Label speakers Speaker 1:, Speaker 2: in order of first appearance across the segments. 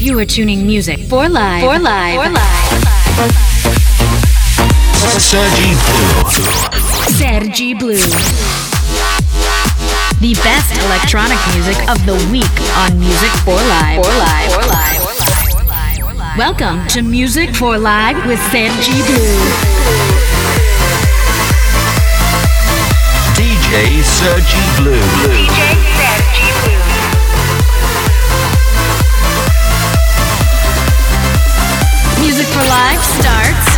Speaker 1: You are tuning music for live. For live. For live.
Speaker 2: Sergi Blue.
Speaker 1: Sergi Blue. The best electronic music of the week on Music for Live. For Live. For Live. Welcome to Music for Live with Sergi Blue.
Speaker 2: DJ Sergi Blue.
Speaker 3: DJ Sergi
Speaker 1: Music for Life starts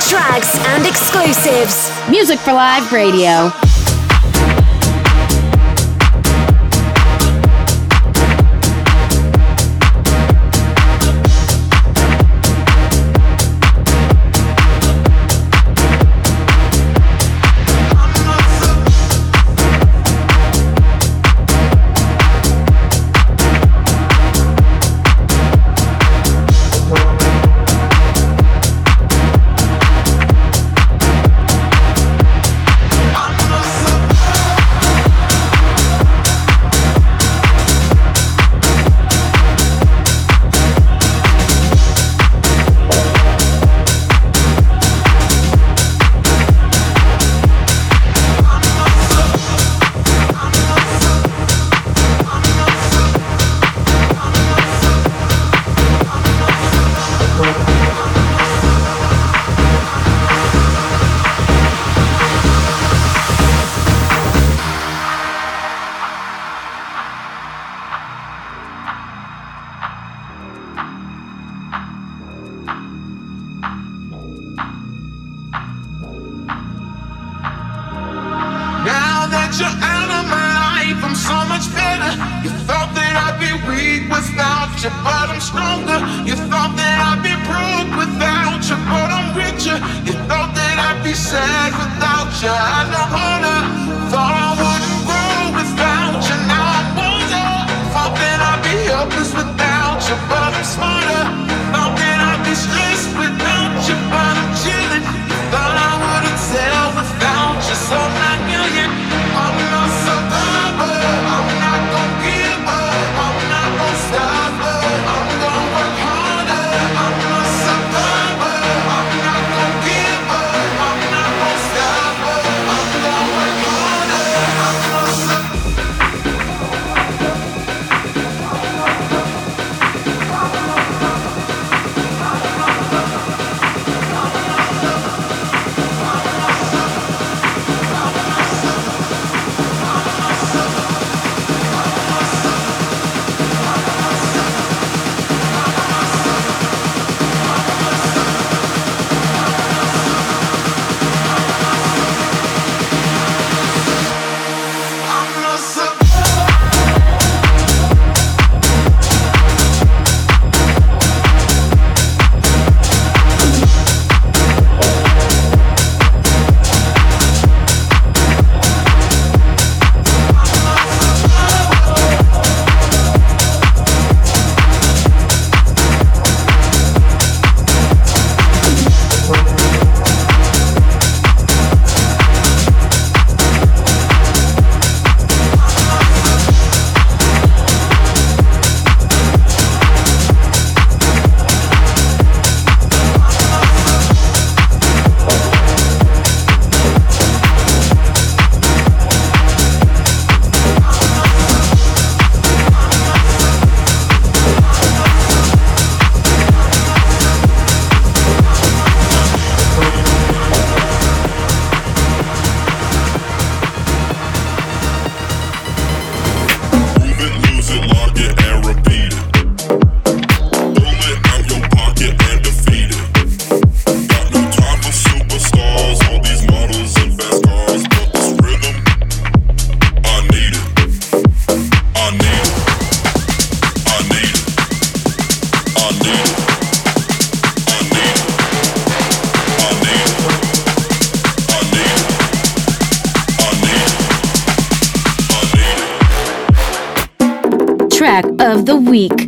Speaker 4: tracks and exclusives.
Speaker 1: Music for Live Radio.
Speaker 5: Track of the week.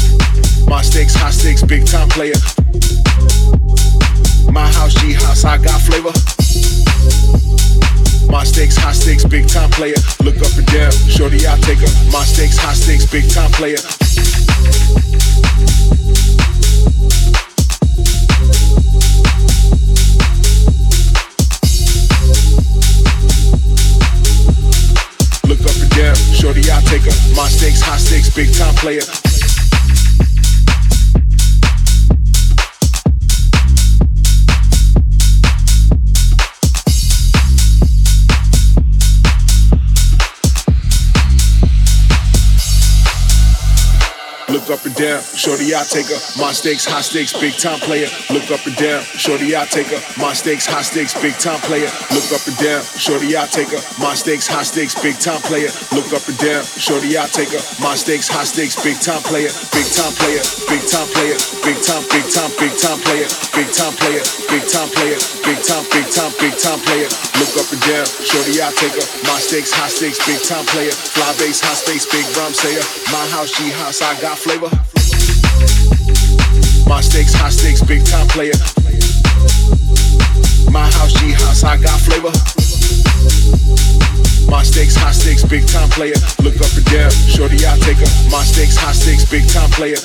Speaker 6: My stakes, high stakes, big time player. My house, G house, I got flavor. My stakes, high stakes, big time player. Look up and down, shorty, I take her. My stakes, high stakes, big time player. Look up and down, shorty, I take her. My stakes, high stakes, big time player. Up and down. Shorty, I take her. My stakes, high stakes, big time player. Look up and down. Shorty, I take her. My stakes, high stakes, big time player. Look up and down. Shorty, I take her. My stakes, high stakes, big time player. Look up and down. Shorty, I take her. My stakes, high stakes, big time player. Big time player. Big time player. Big time, big time, big time player. Big time player. Big time player. Big time, big time, big time player. Look up and down. Shorty, I take her. My stakes, high stakes, big time player. Fly base, high space, big rhyme sayer. My house, G house, I got flavor flavor. My stakes, high stakes, big time player. My house, G house, I got flavor. My stakes, high stakes, big time player. Look up and down, shorty, I take her. My stakes, high stakes, big time player.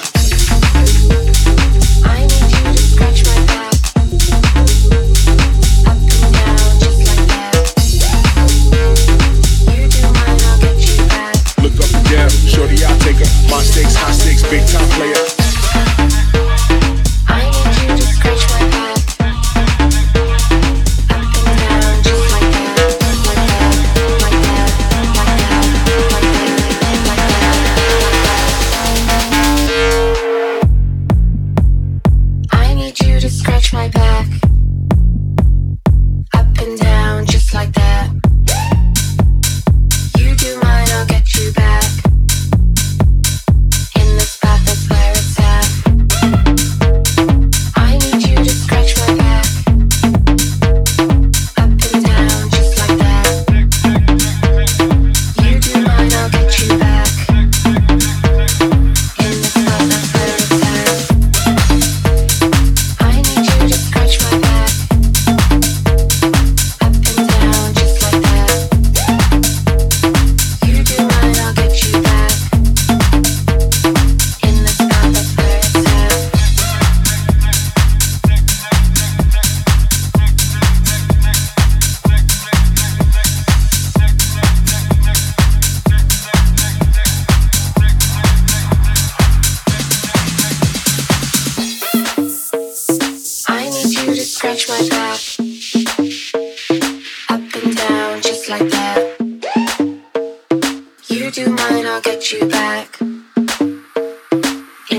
Speaker 7: I'll get you back. In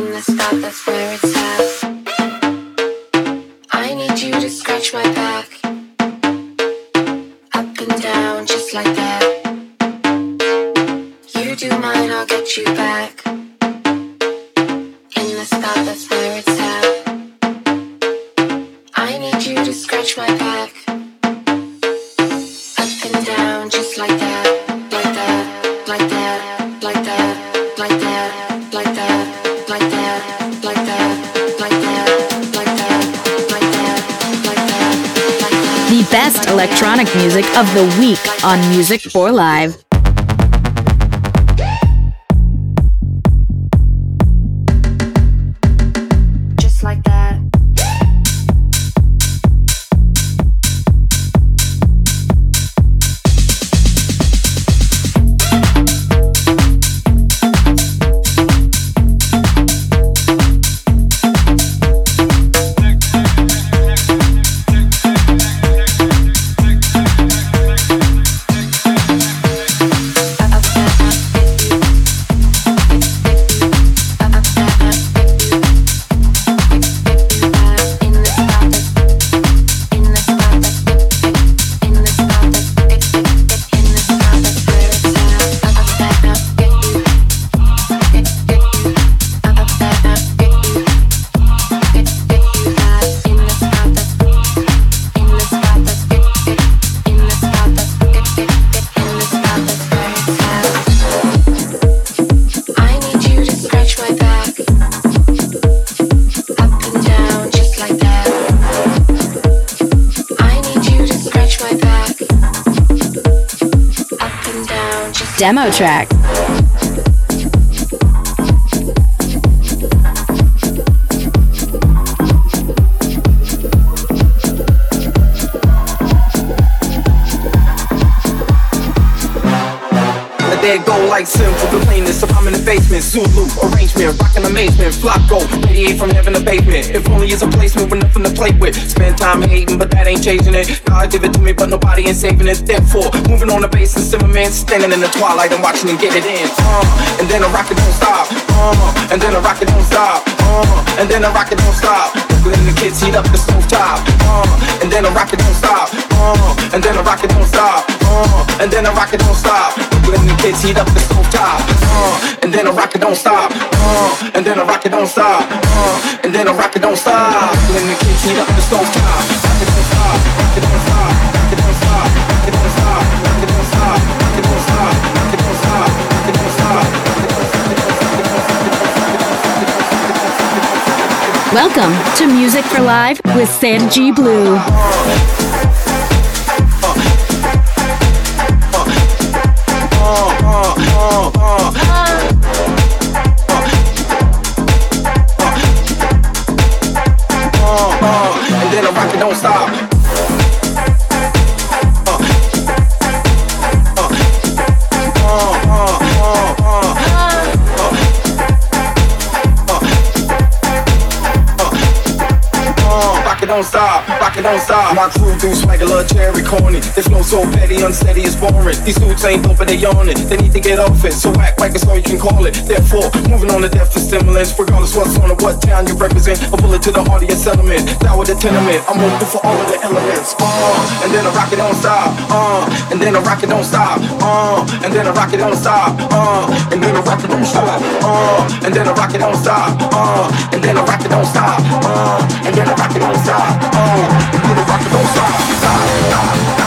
Speaker 7: the spot, that's where it's
Speaker 8: Music for Live. Demo track.
Speaker 9: Go like simple, the plainness if I'm in the basement. Zulu, arrangement, rockin' amazement. Flocko, radiate from heaven to pavement. If only is a placement with nothing to play with. Spend time hating, but that ain't changing it. God give it to me, but nobody ain't saving it. Therefore, moving on the bass and Zimmerman, standing in the twilight and watching and get it in. Uh, and then a rocket don't stop. Uh, and then a rocket don't stop. Uh, and then a rocket don't stop. Then the kids heat up the stove top. Uh, and then a rocket don't stop. Uh, and then a rocket don't stop. Uh, and then a rocket don't stop. Then the kids heat up the stove top. Uh, and then a rocket don't stop. Uh, and then a rocket don't stop. Uh, and then a rocket don't stop. Then the kids heat up the stove top. Rocket don't stop. Rocket don't stop. Rocket don't stop. Rocket don't stop. Rocket don't stop. Rocket don't stop. Rocket don't stop. Rocket don't stop.
Speaker 8: Welcome to Music for Live with Sergi Blue.
Speaker 9: Rocket don't stop, rocket don't stop. My crew do swag swagger, love cherry corny. There's no so petty, unsteady, it's boring. These dudes ain't dope, but they it. They need to get off it, so act like it's all you can call it. Therefore, moving on to death for stimulants, regardless what's on or what town you represent. A bullet to the heart of your settlement, down with the tenement. I'm open for all of the elements. Uh, and then a rocket don't stop. Uh, and then a rocket don't stop. Uh, and then a rocket don't stop. Uh, and then a rocket don't stop. Uh, and then a rocket don't stop. Uh, and then a rocket don't stop. Uh, and then a rocket don't stop. Oh, you know I can don't. Stop,
Speaker 10: stop, stop.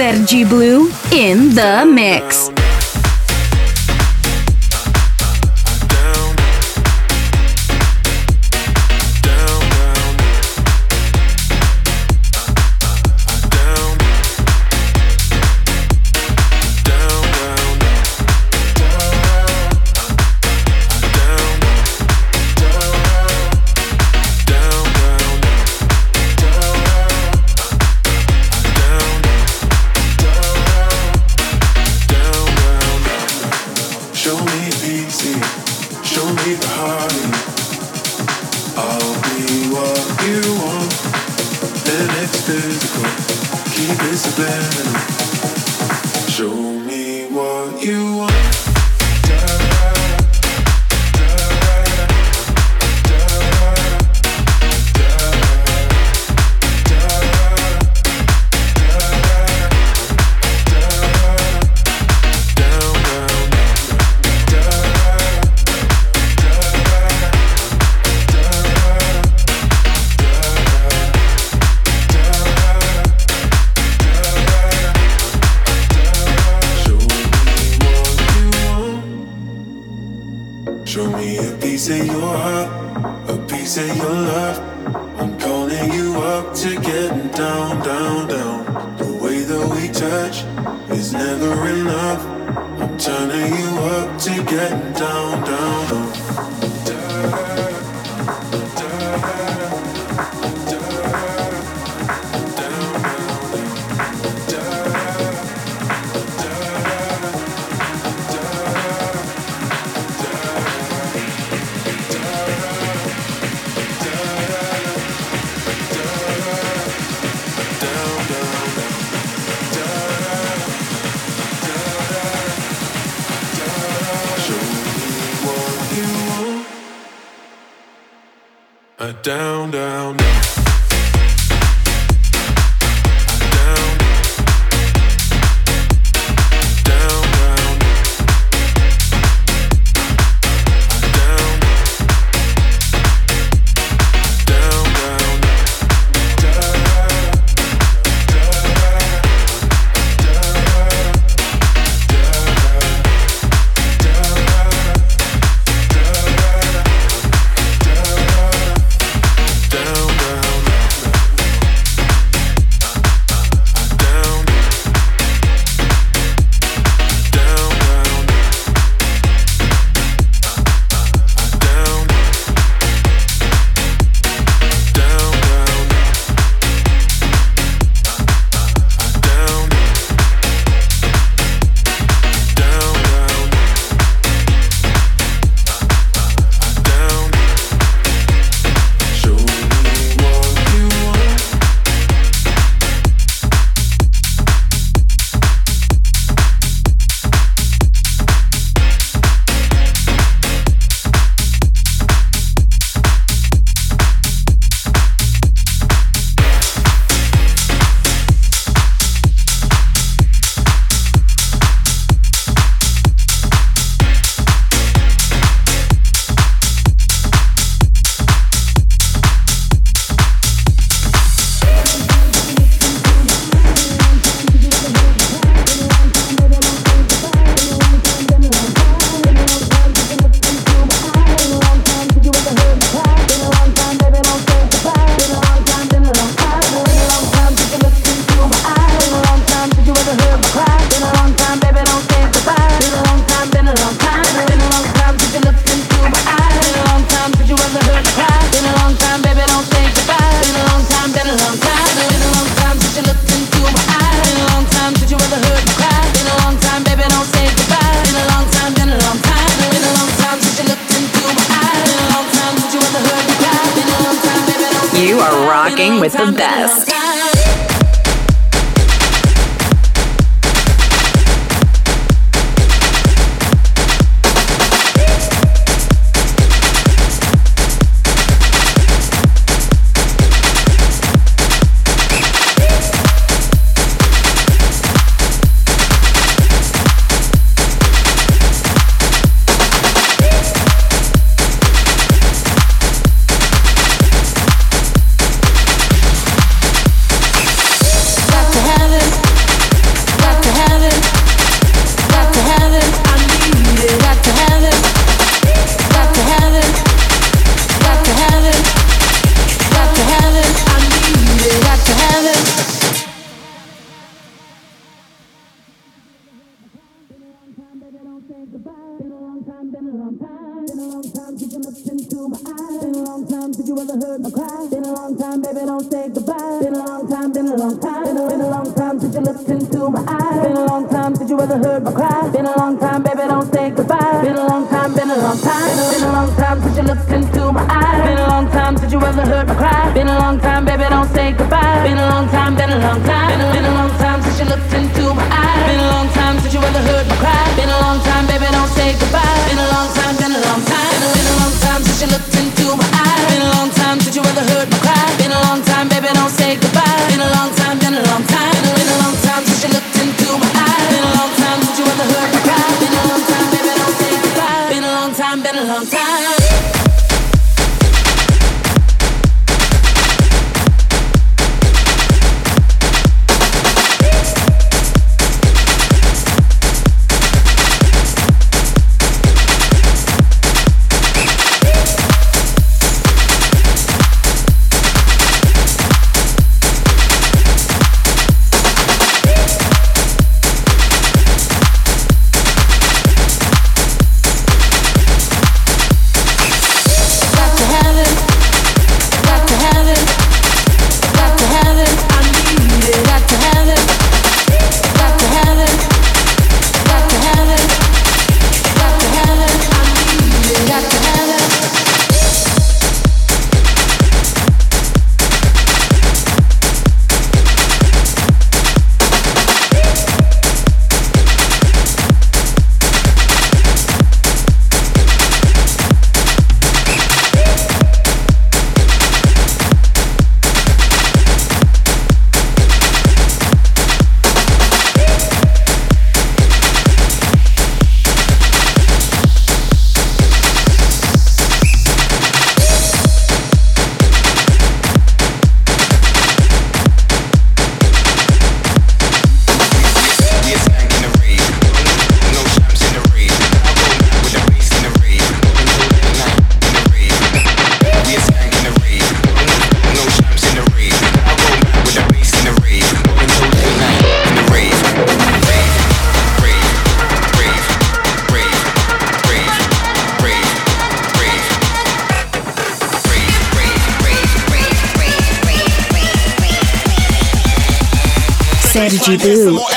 Speaker 8: Sergi Blue in the mix.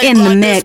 Speaker 11: In the
Speaker 12: mix.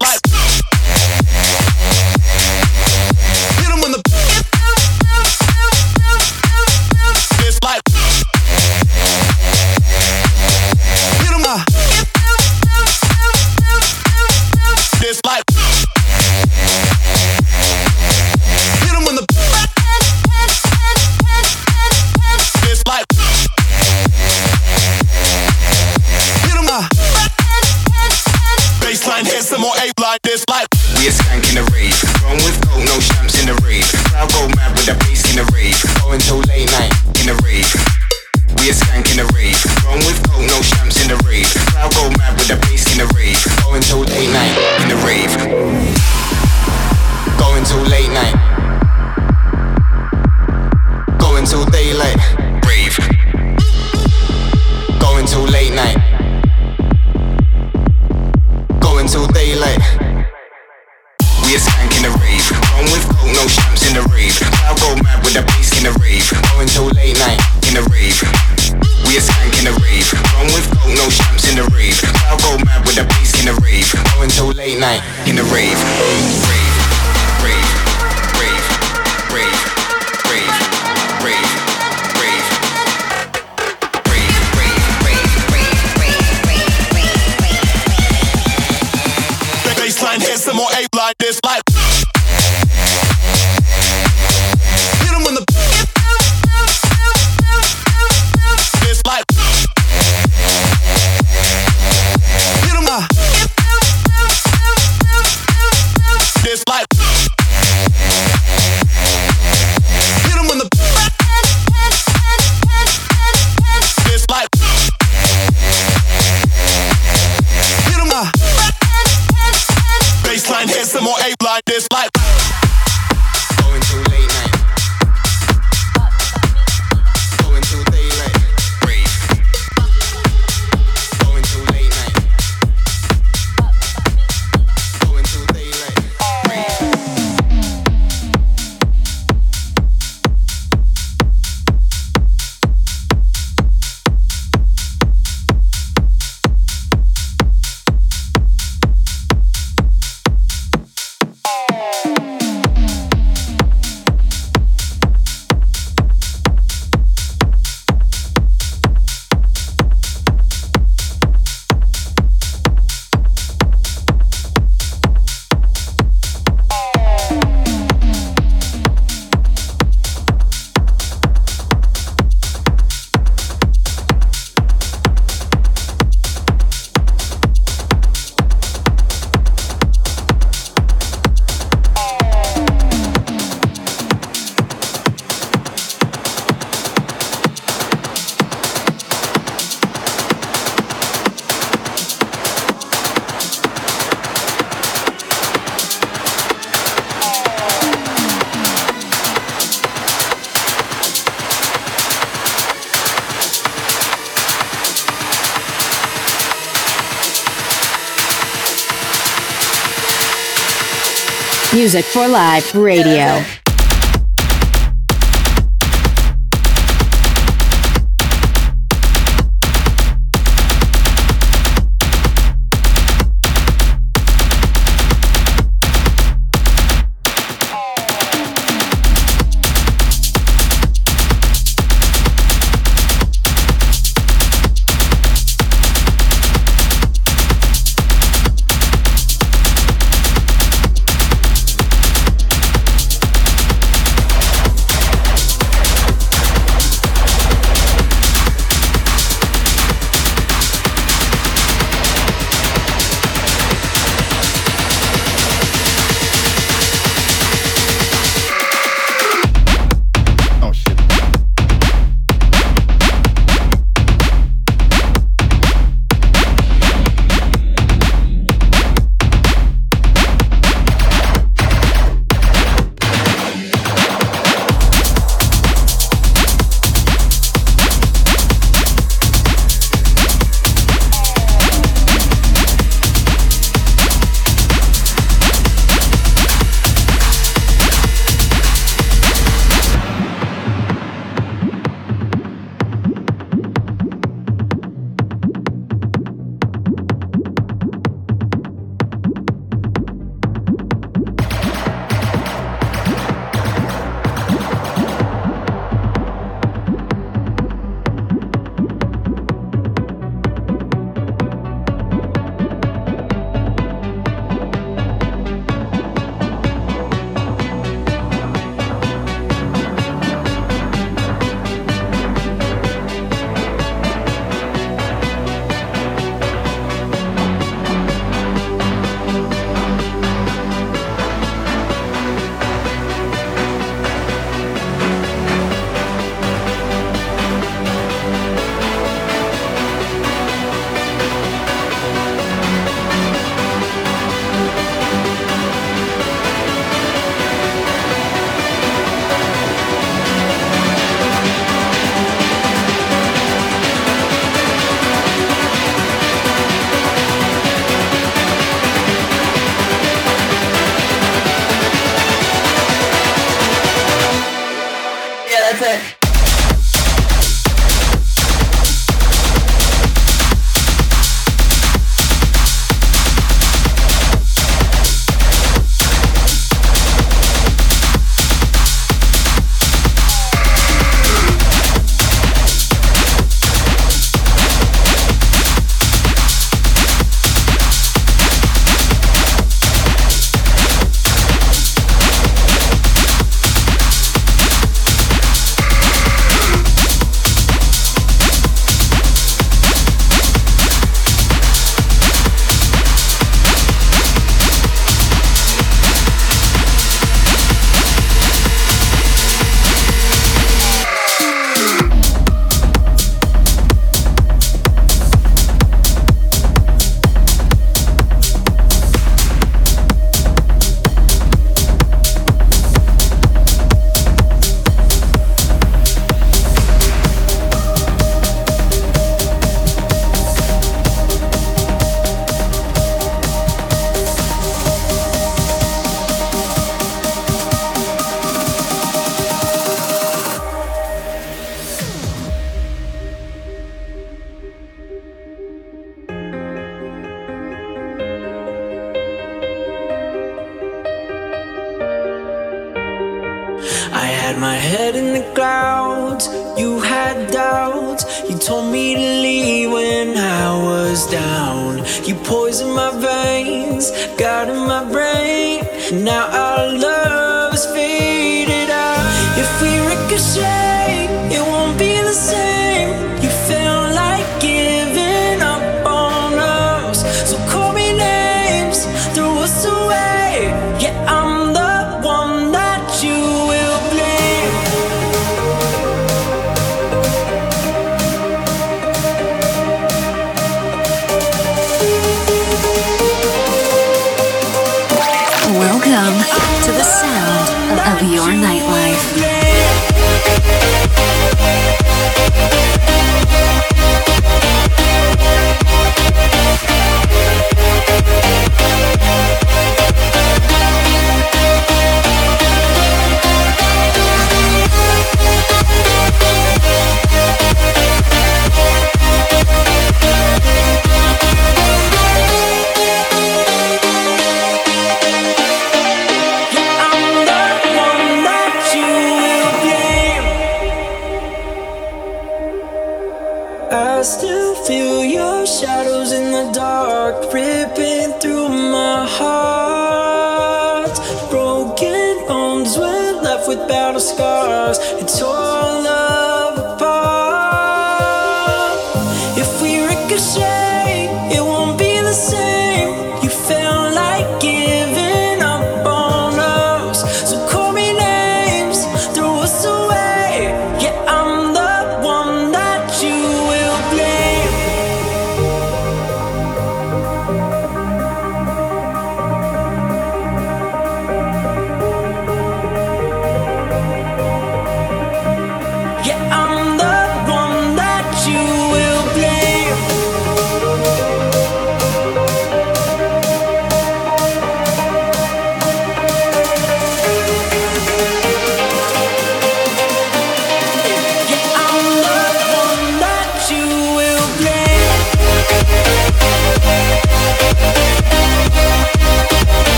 Speaker 3: Music for Live Radio.
Speaker 13: I had my head in the clouds, you had doubts. You told me to leave when I was down. You poisoned my veins, got in my brain. Now our love's faded out. If we ricochet.
Speaker 4: your nightlife.
Speaker 13: down the scars.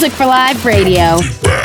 Speaker 8: music for live radio.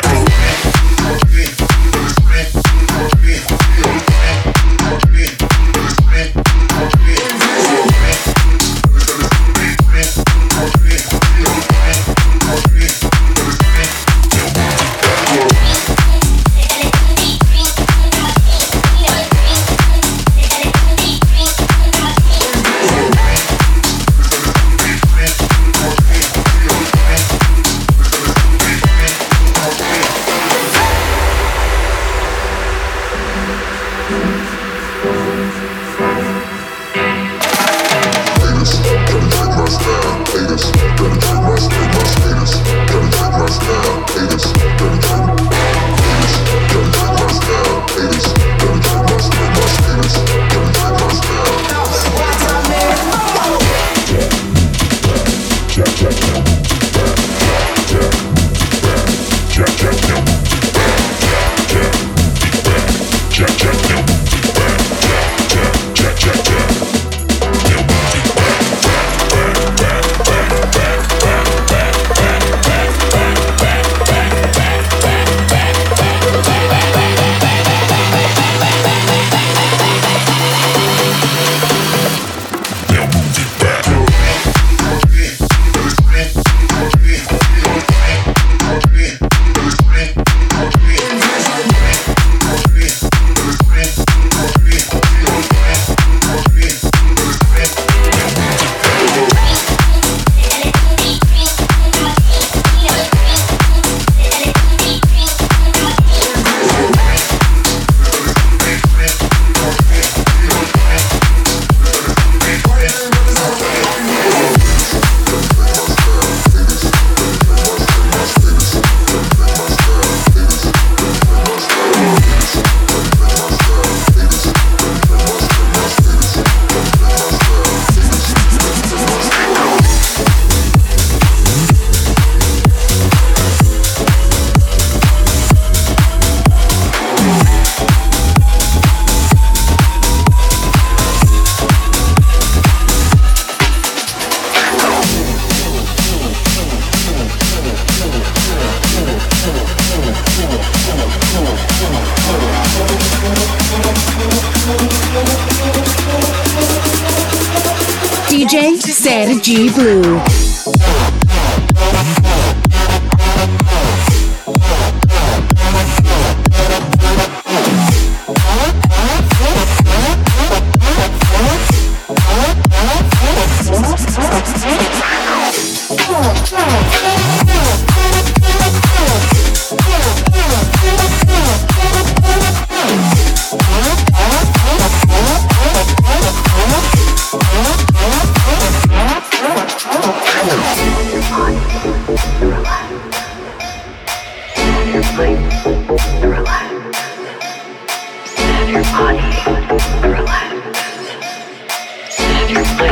Speaker 3: you.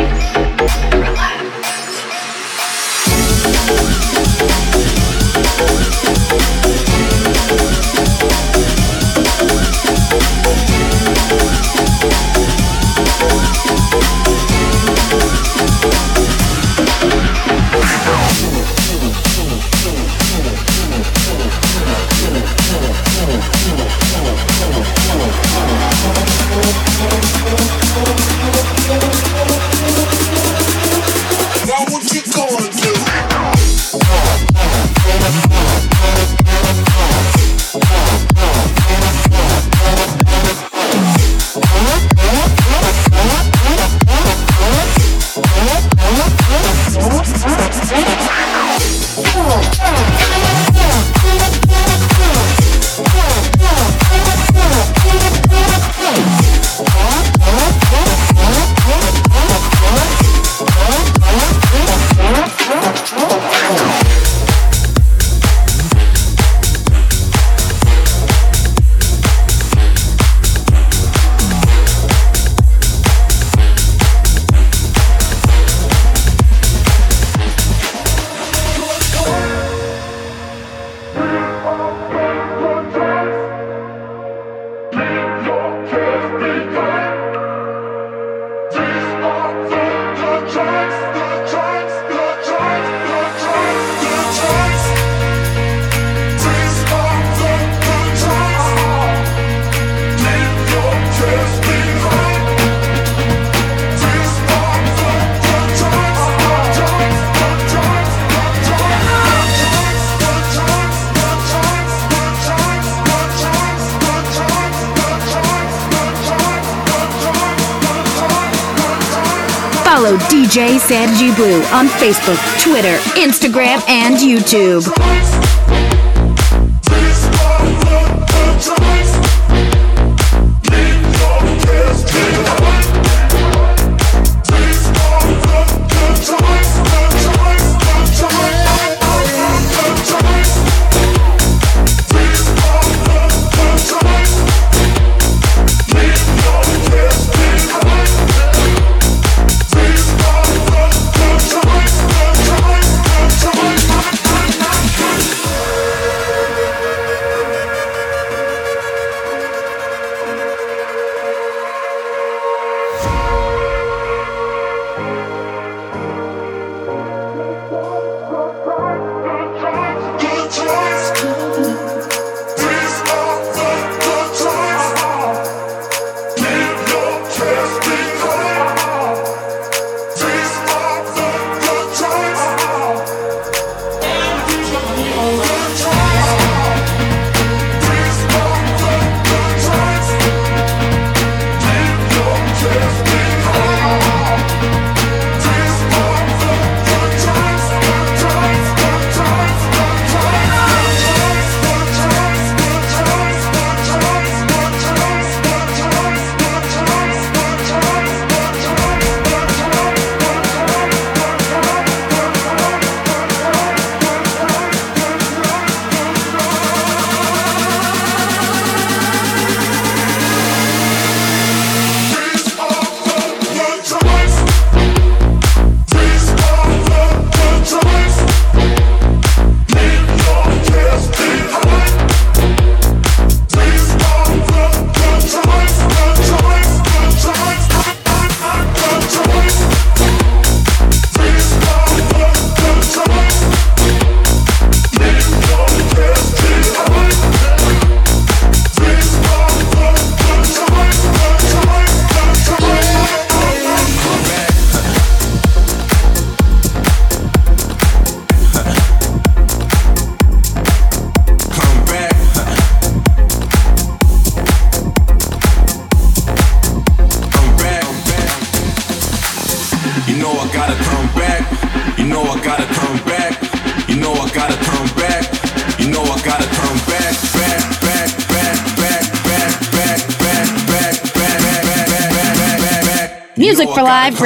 Speaker 3: Follow DJ Sergi Blue on Facebook, Twitter, Instagram, and YouTube.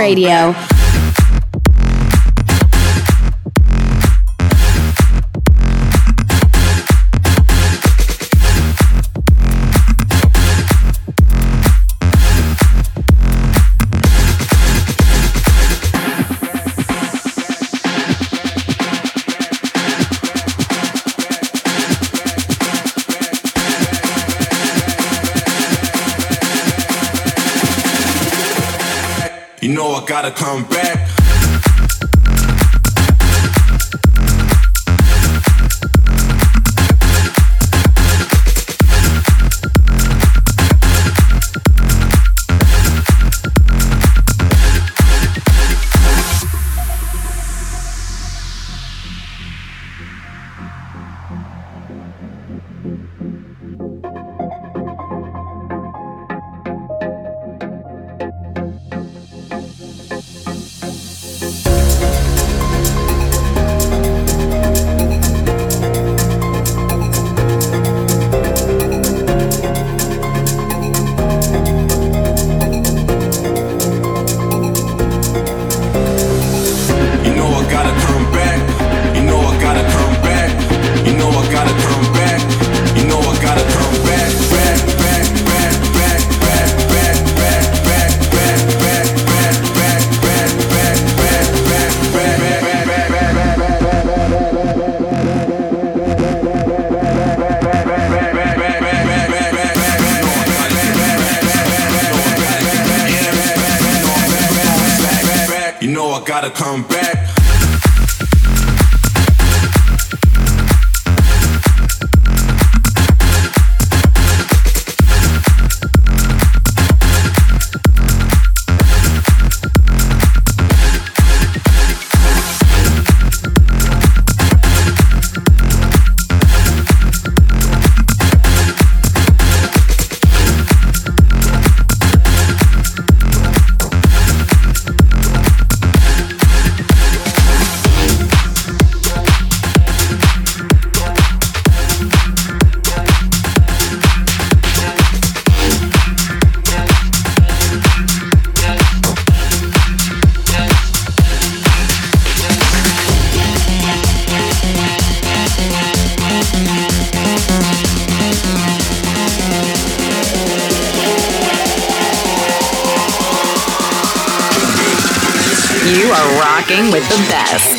Speaker 3: Radio.
Speaker 6: Gotta come back.
Speaker 3: With the best.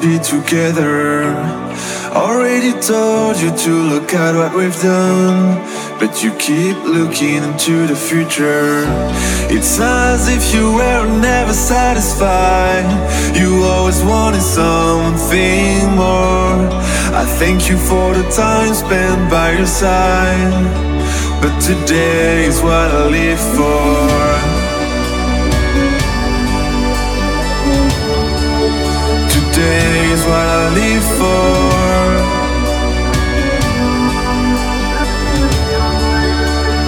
Speaker 10: Be together? Already told you to look at what we've done, but you keep looking into the future. It's as if you were never satisfied. You always wanted something more. I thank you for the time spent by your side, but today is what I live for. Today is what I live for.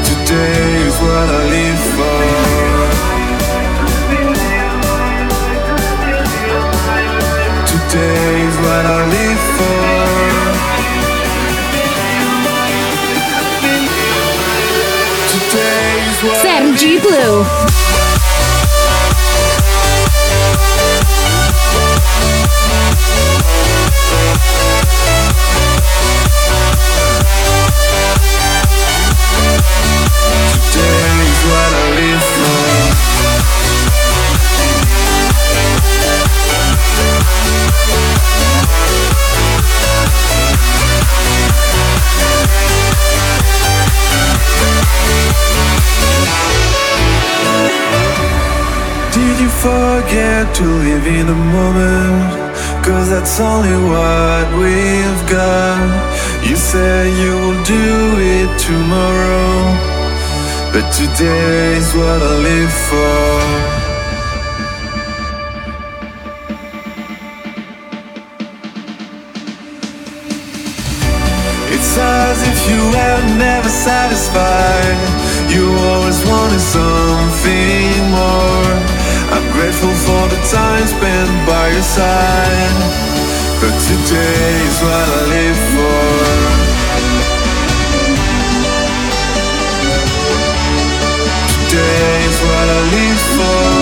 Speaker 10: Today is what I live for. Today is what I live for. Today is what I
Speaker 8: Sergi Blue.
Speaker 10: To live in the moment? Cause that's only what we've got. You say you will do it tomorrow. But today is what I live for. It's as if you were never satisfied. You always wanted something more. Grateful for the time spent by your side. But today is what I live for. Today is what I live for.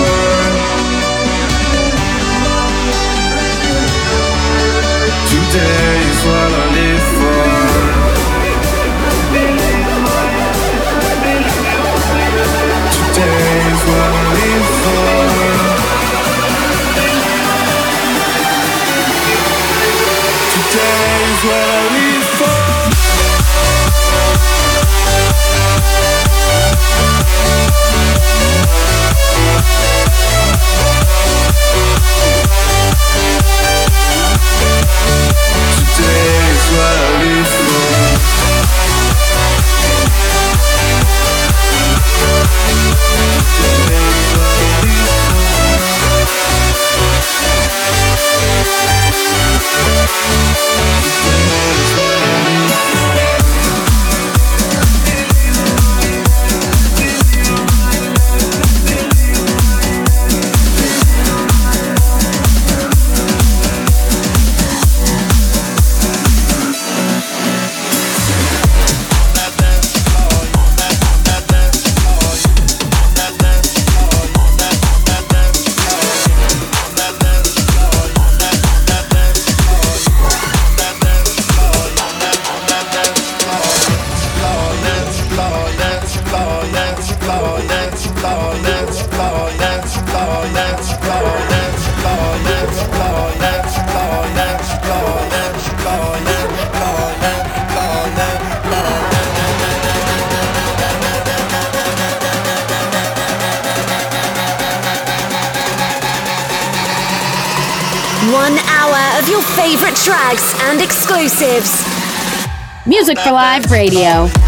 Speaker 10: Music for Live
Speaker 4: Radio.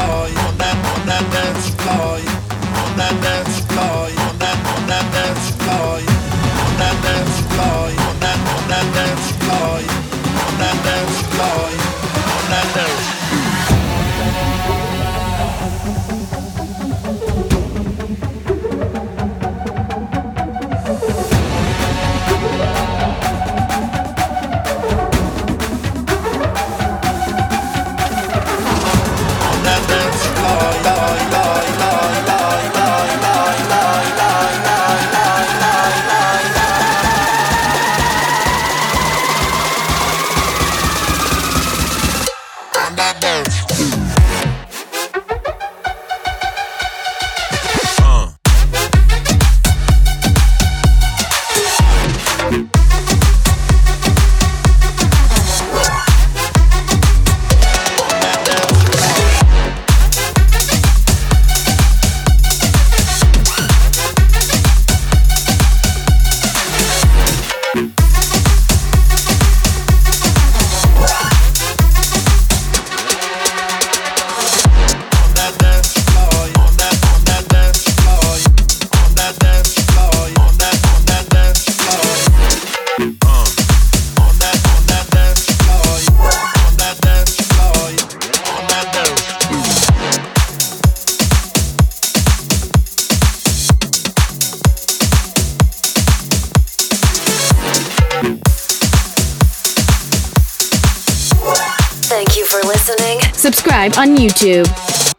Speaker 4: floor,
Speaker 8: on that, on that
Speaker 3: dance floor. YouTube.